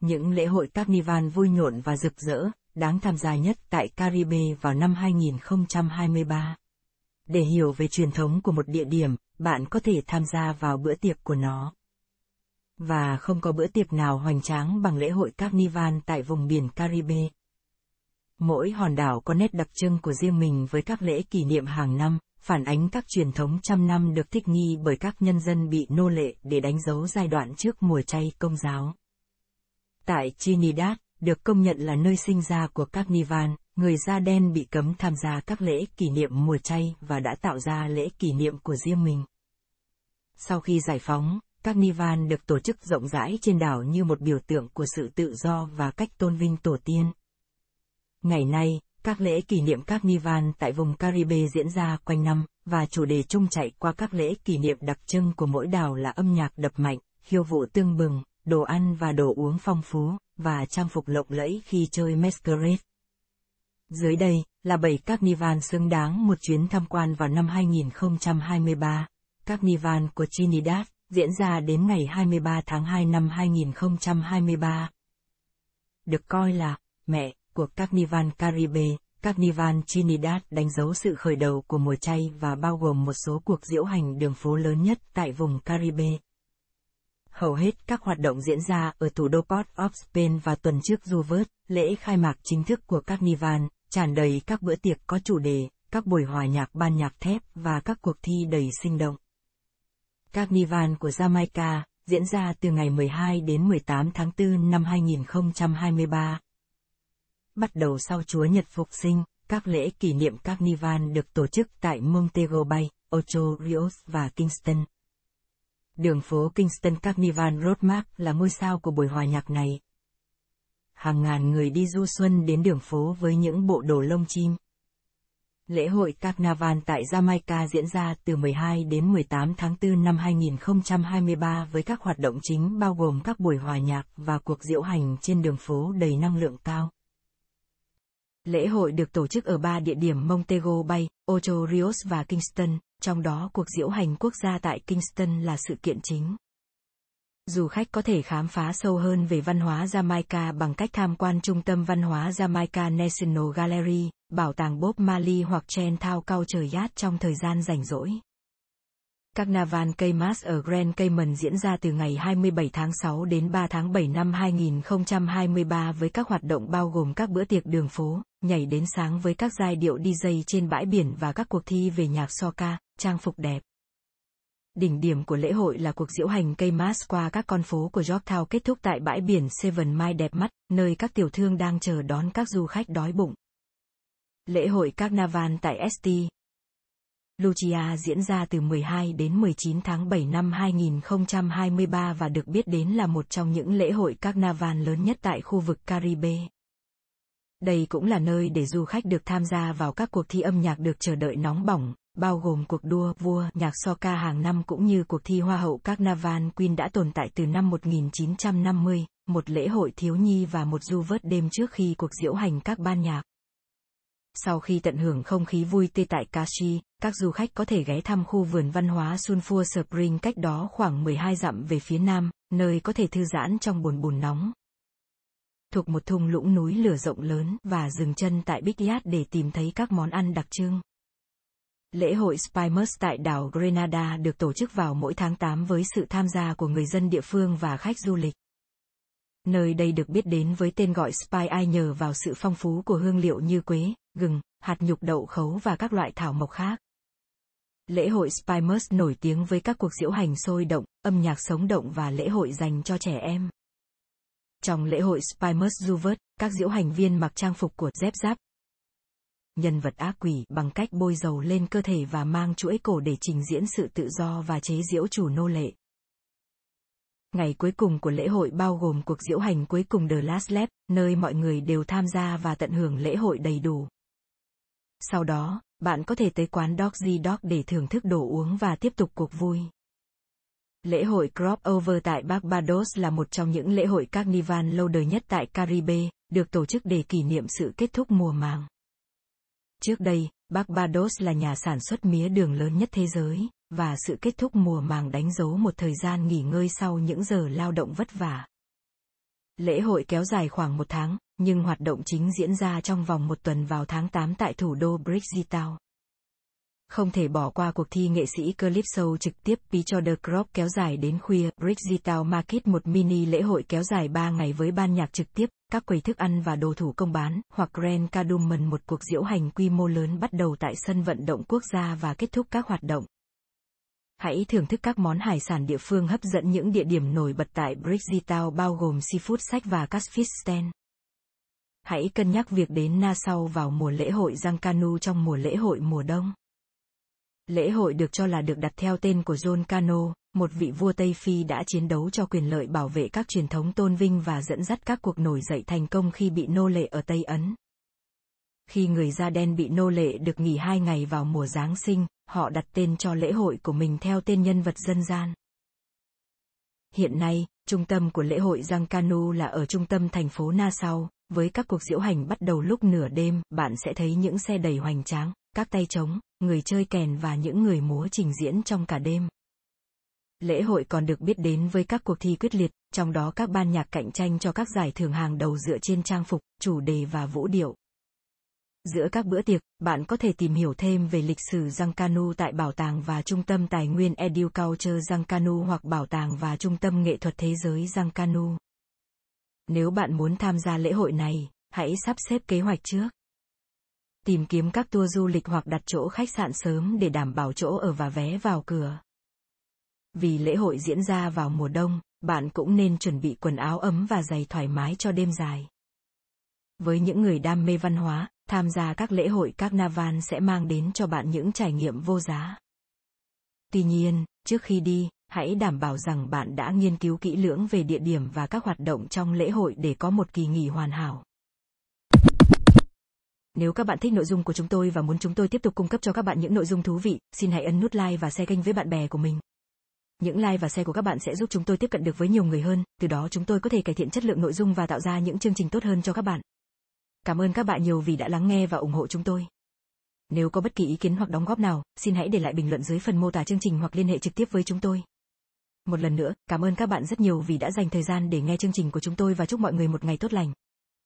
Những lễ hội Carnival vui nhộn và rực rỡ, đáng tham gia nhất tại Caribe vào năm 2023. Để hiểu về truyền thống của một địa điểm, bạn có thể tham gia vào bữa tiệc của nó. Và không có bữa tiệc nào hoành tráng bằng lễ hội Carnival tại vùng biển Caribe. Mỗi hòn đảo có nét đặc trưng của riêng mình với các lễ kỷ niệm hàng năm, phản ánh các truyền thống trăm năm được thích nghi bởi các nhân dân bị nô lệ để đánh dấu giai đoạn trước mùa chay công giáo. Tại Trinidad, được công nhận là nơi sinh ra của Carnival, người da đen bị cấm tham gia các lễ kỷ niệm mùa chay và đã tạo ra lễ kỷ niệm của riêng mình. Sau khi giải phóng, Carnival được tổ chức rộng rãi trên đảo như một biểu tượng của sự tự do và cách tôn vinh tổ tiên. Ngày nay, các lễ kỷ niệm Carnival tại vùng Caribe diễn ra quanh năm, và chủ đề chung chạy qua các lễ kỷ niệm đặc trưng của mỗi đảo là âm nhạc đập mạnh, khiêu vũ tương bừng, đồ ăn và đồ uống phong phú, và trang phục lộng lẫy khi chơi Masquerade. Dưới đây, là 7 Carnival xứng đáng một chuyến tham quan vào năm 2023. Carnival của Trinidad, diễn ra đến ngày 23 tháng 2 năm 2023. Được coi là mẹ của Carnival Caribe, Carnival Trinidad đánh dấu sự khởi đầu của mùa chay và bao gồm một số cuộc diễu hành đường phố lớn nhất tại vùng Caribe. Hầu hết các hoạt động diễn ra ở thủ đô Port of Spain và tuần trước Juvet, lễ khai mạc chính thức của Carnival, tràn đầy các bữa tiệc có chủ đề, các buổi hòa nhạc ban nhạc thép và các cuộc thi đầy sinh động. Carnival của Jamaica, diễn ra từ ngày 12 đến 18 tháng 4 năm 2023. Bắt đầu sau Chúa Nhật Phục sinh, các lễ kỷ niệm Carnival được tổ chức tại Montego Bay, Ocho Rios và Kingston. Đường phố Kingston Carnival Roadmark là ngôi sao của buổi hòa nhạc này. Hàng ngàn người đi du xuân đến đường phố với những bộ đồ lông chim. Lễ hội Carnival tại Jamaica diễn ra từ 12 đến 18 tháng 4 năm 2023 với các hoạt động chính bao gồm các buổi hòa nhạc và cuộc diễu hành trên đường phố đầy năng lượng cao. Lễ hội được tổ chức ở ba địa điểm Montego Bay, Ocho Rios và Kingston, trong đó cuộc diễu hành quốc gia tại Kingston là sự kiện chính. Du khách có thể khám phá sâu hơn về văn hóa Jamaica bằng cách tham quan Trung tâm Văn hóa Jamaica National Gallery, Bảo tàng Bob Marley hoặc Chen Thao Cao Trời Yát trong thời gian rảnh rỗi. Carnival Caymas ở Grand Cayman diễn ra từ ngày 27 tháng 6 đến 3 tháng 7 năm 2023 với các hoạt động bao gồm các bữa tiệc đường phố, nhảy đến sáng với các giai điệu DJ trên bãi biển và các cuộc thi về nhạc soca, trang phục đẹp. Đỉnh điểm của lễ hội là cuộc diễu hành cây mas qua các con phố của Yorktown kết thúc tại bãi biển Seven Mile đẹp mắt, nơi các tiểu thương đang chờ đón các du khách đói bụng. Lễ hội Carnival tại St. Lucia diễn ra từ 12 đến 19 tháng 7 năm 2023 và được biết đến là một trong những lễ hội Carnival lớn nhất tại khu vực Caribe. Đây cũng là nơi để du khách được tham gia vào các cuộc thi âm nhạc được chờ đợi nóng bỏng, bao gồm cuộc đua vua nhạc soca hàng năm cũng như cuộc thi Hoa hậu Carnival Queen đã tồn tại từ năm 1950, một lễ hội thiếu nhi và một du vớt đêm trước khi cuộc diễu hành các ban nhạc. Sau khi tận hưởng không khí vui tươi tại Kashi, các du khách có thể ghé thăm khu vườn văn hóa Sunfua Spring cách đó khoảng 12 dặm về phía nam, nơi có thể thư giãn trong bồn bùn nóng. Thuộc một thung lũng núi lửa rộng lớn và dừng chân tại Big Yat để tìm thấy các món ăn đặc trưng. Lễ hội Spymus tại đảo Grenada được tổ chức vào mỗi tháng 8 với sự tham gia của người dân địa phương và khách du lịch. Nơi đây được biết đến với tên gọi Spy nhờ vào sự phong phú của hương liệu như quế, gừng, hạt nhục đậu khấu và các loại thảo mộc khác. Lễ hội Spymus nổi tiếng với các cuộc diễu hành sôi động, âm nhạc sống động và lễ hội dành cho trẻ em. Trong lễ hội Spymus Juvet, các diễu hành viên mặc trang phục của dép giáp. Nhân vật ác quỷ bằng cách bôi dầu lên cơ thể và mang chuỗi cổ để trình diễn sự tự do và chế diễu chủ nô lệ. Ngày cuối cùng của lễ hội bao gồm cuộc diễu hành cuối cùng The Last Lap, nơi mọi người đều tham gia và tận hưởng lễ hội đầy đủ. Sau đó, bạn có thể tới quán Doggy Dog để thưởng thức đồ uống và tiếp tục cuộc vui. Lễ hội Crop Over tại Barbados là một trong những lễ hội carnival lâu đời nhất tại Caribe, được tổ chức để kỷ niệm sự kết thúc mùa màng. Trước đây, Barbados là nhà sản xuất mía đường lớn nhất thế giới, và sự kết thúc mùa màng đánh dấu một thời gian nghỉ ngơi sau những giờ lao động vất vả. Lễ hội kéo dài khoảng một tháng, nhưng hoạt động chính diễn ra trong vòng một tuần vào tháng 8 tại thủ đô Bridgetown. Không thể bỏ qua cuộc thi nghệ sĩ clip show trực tiếp Picture the Crop kéo dài đến khuya, Bridgetown Market một mini lễ hội kéo dài 3 ngày với ban nhạc trực tiếp, các quầy thức ăn và đồ thủ công bán, hoặc Grand Cardamom một cuộc diễu hành quy mô lớn bắt đầu tại sân vận động quốc gia và kết thúc các hoạt động. Hãy thưởng thức các món hải sản địa phương hấp dẫn những địa điểm nổi bật tại Bridgetown bao gồm seafood sách và catfish stand. Hãy cân nhắc việc đến Nassau vào mùa lễ hội Giancanu trong mùa lễ hội mùa đông. Lễ hội được cho là được đặt theo tên của John Cano, một vị vua Tây Phi đã chiến đấu cho quyền lợi bảo vệ các truyền thống tôn vinh và dẫn dắt các cuộc nổi dậy thành công khi bị nô lệ ở Tây Ấn. Khi người da đen bị nô lệ được nghỉ hai ngày vào mùa Giáng sinh, họ đặt tên cho lễ hội của mình theo tên nhân vật dân gian. Hiện nay, trung tâm của lễ hội Giancanu là ở trung tâm thành phố Nassau, với các cuộc diễu hành bắt đầu lúc nửa đêm, bạn sẽ thấy những xe đầy hoành tráng, các tay trống, người chơi kèn và những người múa trình diễn trong cả đêm. Lễ hội còn được biết đến với các cuộc thi quyết liệt, trong đó các ban nhạc cạnh tranh cho các giải thưởng hàng đầu dựa trên trang phục, chủ đề và vũ điệu. Giữa các bữa tiệc, bạn có thể tìm hiểu thêm về lịch sử Giancanu tại Bảo tàng và Trung tâm Tài nguyên Educulture Giancanu hoặc Bảo tàng và Trung tâm Nghệ thuật Thế giới Giancanu. Nếu bạn muốn tham gia lễ hội này, hãy sắp xếp kế hoạch trước. Tìm kiếm các tour du lịch hoặc đặt chỗ khách sạn sớm để đảm bảo chỗ ở và vé vào cửa. Vì lễ hội diễn ra vào mùa đông, bạn cũng nên chuẩn bị quần áo ấm và giày thoải mái cho đêm dài. Với những người đam mê văn hóa, tham gia các lễ hội carnival sẽ mang đến cho bạn những trải nghiệm vô giá. Tuy nhiên, trước khi đi, hãy đảm bảo rằng bạn đã nghiên cứu kỹ lưỡng về địa điểm và các hoạt động trong lễ hội để có một kỳ nghỉ hoàn hảo. Nếu các bạn thích nội dung của chúng tôi và muốn chúng tôi tiếp tục cung cấp cho các bạn những nội dung thú vị, xin hãy ấn nút like và share kênh với bạn bè của mình. Những like và share của các bạn sẽ giúp chúng tôi tiếp cận được với nhiều người hơn, từ đó chúng tôi có thể cải thiện chất lượng nội dung và tạo ra những chương trình tốt hơn cho các bạn. Cảm ơn các bạn nhiều vì đã lắng nghe và ủng hộ chúng tôi. Nếu có bất kỳ ý kiến hoặc đóng góp nào, xin hãy để lại bình luận dưới phần mô tả chương trình hoặc liên hệ trực tiếp với chúng tôi. Một lần nữa, cảm ơn các bạn rất nhiều vì đã dành thời gian để nghe chương trình của chúng tôi và chúc mọi người một ngày tốt lành.